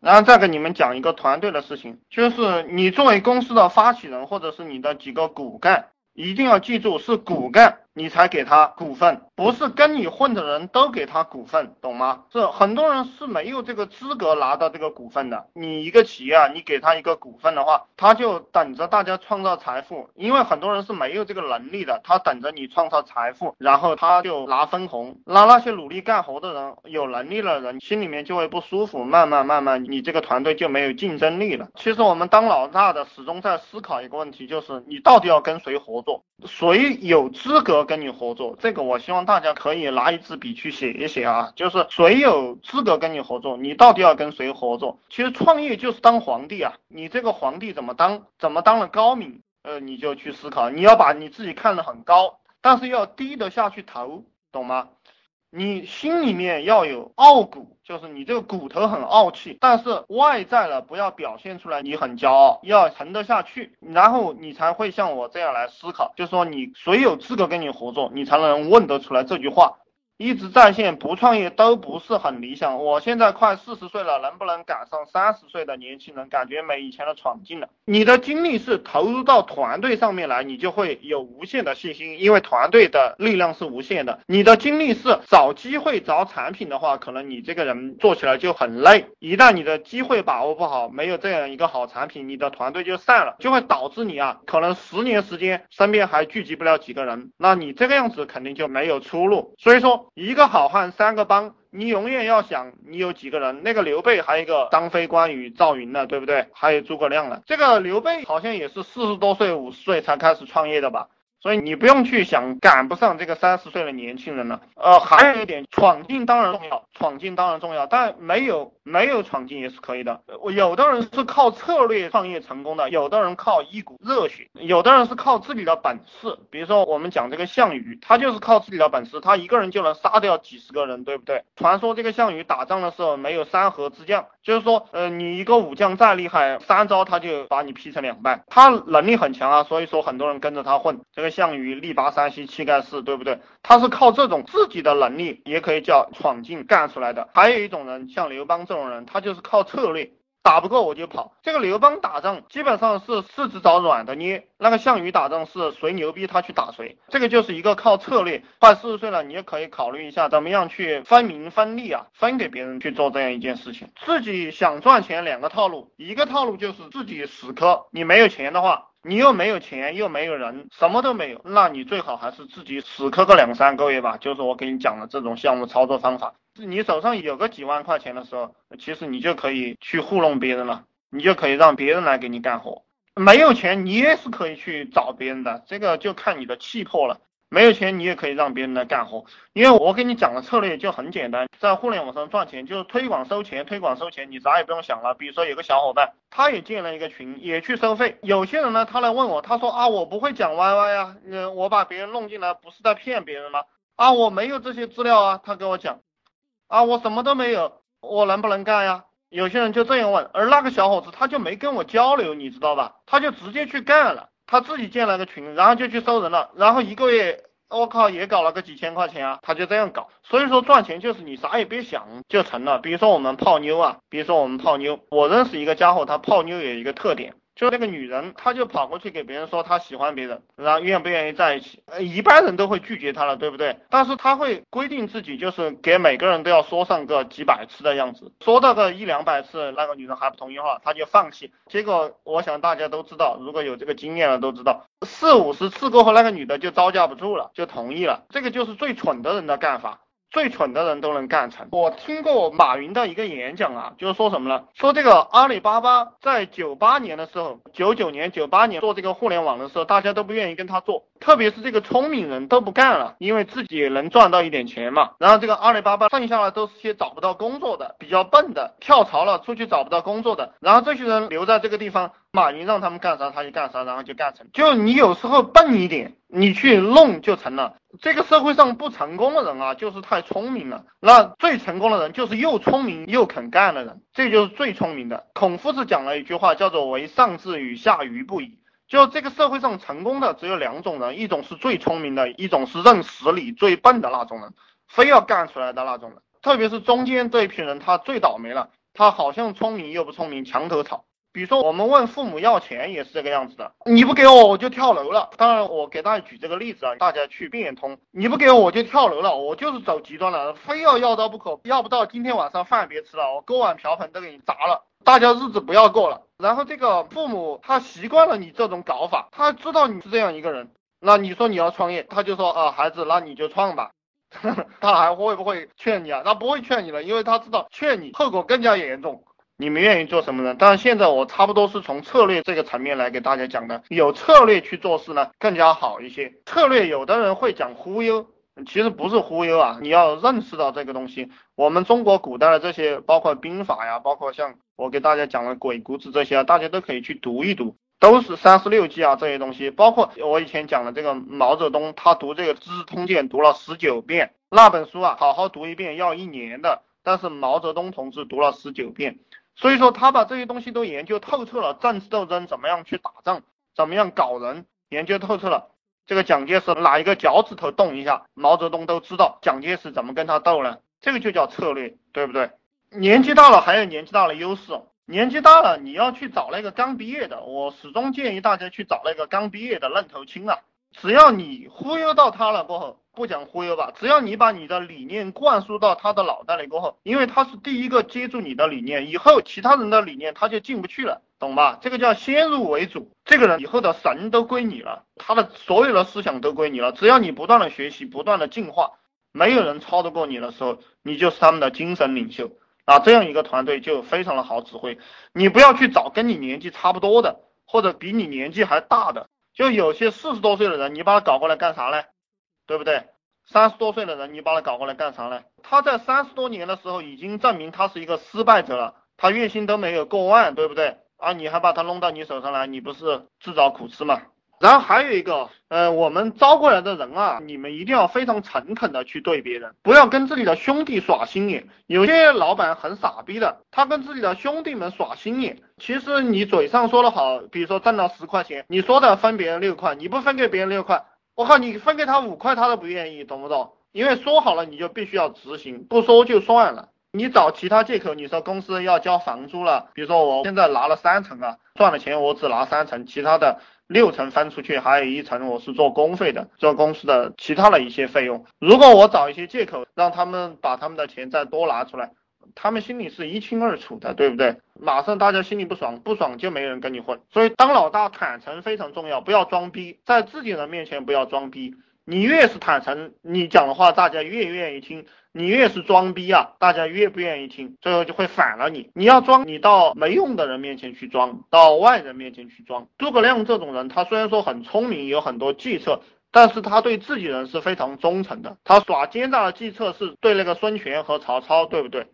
然后再给你们讲一个团队的事情，就是你作为公司的发起人或者是你的几个骨干，一定要记住是骨干。你才给他股份，不是跟你混的人都给他股份，懂吗？是很多人是没有这个资格拿到这个股份的。你一个企业啊，你给他一个股份的话，他就等着大家创造财富，因为很多人是没有这个能力的，他等着你创造财富，然后他就拿分红。那那些努力干活的人，有能力的人，心里面就会不舒服，慢慢慢慢，你这个团队就没有竞争力了。其实我们当老大的始终在思考一个问题，就是你到底要跟谁合作，谁有资格。跟你合作，这个我希望大家可以拿一支笔去写一写啊，就是谁有资格跟你合作，你到底要跟谁合作？其实创业就是当皇帝啊，你这个皇帝怎么当，怎么当了高明，呃，你就去思考，你要把你自己看得很高，但是要低得下去头，懂吗？你心里面要有傲骨，就是你这个骨头很傲气，但是外在的不要表现出来你很骄傲，要沉得下去，然后你才会像我这样来思考，就说你谁有资格跟你合作，你才能问得出来这句话。一直在线不创业都不是很理想。我现在快四十岁了，能不能赶上三十岁的年轻人？感觉没以前的闯劲了。你的精力是投入到团队上面来，你就会有无限的信心，因为团队的力量是无限的。你的精力是找机会、找产品的话，可能你这个人做起来就很累。一旦你的机会把握不好，没有这样一个好产品，你的团队就散了，就会导致你啊，可能十年时间身边还聚集不了几个人，那你这个样子肯定就没有出路。所以说。一个好汉三个帮，你永远要想你有几个人。那个刘备还有一个张飞、关羽、赵云呢，对不对？还有诸葛亮呢。这个刘备好像也是四十多岁、五十岁才开始创业的吧？所以你不用去想赶不上这个三十岁的年轻人了。呃，还有一点，闯劲当然重要，闯劲当然重要，但没有没有闯劲也是可以的。我有的人是靠策略创业成功的，有的人靠一股热血，有的人是靠自己的本事。比如说我们讲这个项羽，他就是靠自己的本事，他一个人就能杀掉几十个人，对不对？传说这个项羽打仗的时候没有三合之将，就是说，呃，你一个武将再厉害，三招他就把你劈成两半，他能力很强啊，所以说很多人跟着他混。这个。项羽力拔山兮气盖世，对不对？他是靠这种自己的能力，也可以叫闯劲干出来的。还有一种人，像刘邦这种人，他就是靠策略，打不过我就跑。这个刘邦打仗基本上是柿子找软的捏，那个项羽打仗是谁牛逼他去打谁。这个就是一个靠策略。快四十岁了，你也可以考虑一下，怎么样去分名分利啊，分给别人去做这样一件事情。自己想赚钱，两个套路，一个套路就是自己死磕，你没有钱的话。你又没有钱，又没有人，什么都没有，那你最好还是自己死磕个两三个月吧。就是我给你讲的这种项目操作方法。你手上有个几万块钱的时候，其实你就可以去糊弄别人了，你就可以让别人来给你干活。没有钱，你也是可以去找别人的，这个就看你的气魄了。没有钱，你也可以让别人来干活，因为我给你讲的策略就很简单，在互联网上赚钱就是推广收钱，推广收钱，你啥也不用想了。比如说有个小伙伴，他也建了一个群，也去收费。有些人呢，他来问我，他说啊，我不会讲 YY 呀，嗯，我把别人弄进来，不是在骗别人吗？啊，我没有这些资料啊，他跟我讲，啊，我什么都没有，我能不能干呀？有些人就这样问，而那个小伙子他就没跟我交流，你知道吧？他就直接去干了。他自己建了个群，然后就去收人了，然后一个月，我靠，也搞了个几千块钱啊，他就这样搞。所以说赚钱就是你啥也别想就成了。比如说我们泡妞啊，比如说我们泡妞，我认识一个家伙，他泡妞有一个特点。就那个女人，她就跑过去给别人说她喜欢别人，然后愿不愿意在一起？呃，一般人都会拒绝她了，对不对？但是她会规定自己，就是给每个人都要说上个几百次的样子，说到个一两百次，那个女人还不同意的话，她就放弃。结果我想大家都知道，如果有这个经验了都知道，四五十次过后，那个女的就招架不住了，就同意了。这个就是最蠢的人的干法。最蠢的人都能干成。我听过马云的一个演讲啊，就是说什么呢？说这个阿里巴巴在九八年的时候，九九年、九八年做这个互联网的时候，大家都不愿意跟他做，特别是这个聪明人都不干了，因为自己也能赚到一点钱嘛。然后这个阿里巴巴剩下的都是些找不到工作的、比较笨的，跳槽了出去找不到工作的，然后这些人留在这个地方。马云让他们干啥，他就干啥，然后就干成。就你有时候笨一点，你去弄就成了。这个社会上不成功的人啊，就是太聪明了。那最成功的人，就是又聪明又肯干的人，这就是最聪明的。孔夫子讲了一句话，叫做“为上智与下愚不移”。就这个社会上成功的只有两种人，一种是最聪明的，一种是认死理最笨的那种人，非要干出来的那种人。特别是中间这一批人，他最倒霉了。他好像聪明又不聪明，墙头草。比如说我们问父母要钱也是这个样子的，你不给我我就跳楼了。当然我给大家举这个例子啊，大家去变通。你不给我我就跳楼了，我就是走极端了，非要要到不可，要不到今天晚上饭别吃了，我锅碗瓢盆都给你砸了，大家日子不要过了。然后这个父母他习惯了你这种搞法，他知道你是这样一个人，那你说你要创业，他就说啊孩子，那你就创吧。他还会不会劝你啊？他不会劝你了，因为他知道劝你后果更加严重。你们愿意做什么呢？但是现在我差不多是从策略这个层面来给大家讲的，有策略去做事呢更加好一些。策略有的人会讲忽悠，其实不是忽悠啊，你要认识到这个东西。我们中国古代的这些，包括兵法呀，包括像我给大家讲的鬼谷子这些啊，大家都可以去读一读，都是三十六计啊这些东西。包括我以前讲的这个毛泽东，他读这个《资治通鉴》读了十九遍，那本书啊，好好读一遍要一年的，但是毛泽东同志读了十九遍。所以说他把这些东西都研究透彻了，政治斗争怎么样去打仗，怎么样搞人，研究透彻了。这个蒋介石哪一个脚趾头动一下，毛泽东都知道蒋介石怎么跟他斗呢？这个就叫策略，对不对？年纪大了还有年纪大的优势，年纪大了你要去找那个刚毕业的，我始终建议大家去找那个刚毕业的愣头青啊。只要你忽悠到他了过后，不讲忽悠吧，只要你把你的理念灌输到他的脑袋里过后，因为他是第一个接住你的理念，以后其他人的理念他就进不去了，懂吧？这个叫先入为主，这个人以后的神都归你了，他的所有的思想都归你了，只要你不断的学习，不断的进化，没有人超得过你的时候，你就是他们的精神领袖啊，这样一个团队就非常的好指挥。你不要去找跟你年纪差不多的，或者比你年纪还大的。就有些四十多岁的人，你把他搞过来干啥呢？对不对？三十多岁的人，你把他搞过来干啥呢？他在三十多年的时候已经证明他是一个失败者了，他月薪都没有过万，对不对？啊，你还把他弄到你手上来，你不是自找苦吃吗？然后还有一个，呃，我们招过来的人啊，你们一定要非常诚恳的去对别人，不要跟自己的兄弟耍心眼。有些老板很傻逼的，他跟自己的兄弟们耍心眼。其实你嘴上说的好，比如说挣了十块钱，你说的分别人六块，你不分给别人六块，我靠，你分给他五块，他都不愿意，懂不懂？因为说好了你就必须要执行，不说就算了。你找其他借口，你说公司要交房租了，比如说我现在拿了三成啊，赚了钱我只拿三成，其他的。六成分出去，还有一层我是做公费的，做公司的其他的一些费用。如果我找一些借口让他们把他们的钱再多拿出来，他们心里是一清二楚的，对不对？马上大家心里不爽，不爽就没人跟你混。所以当老大坦诚非常重要，不要装逼，在自己人面前不要装逼。你越是坦诚，你讲的话大家越愿意听；你越是装逼啊，大家越不愿意听，最后就会反了你。你要装，你到没用的人面前去装，到外人面前去装。诸葛亮这种人，他虽然说很聪明，有很多计策，但是他对自己人是非常忠诚的。他耍奸诈的计策是对那个孙权和曹操，对不对？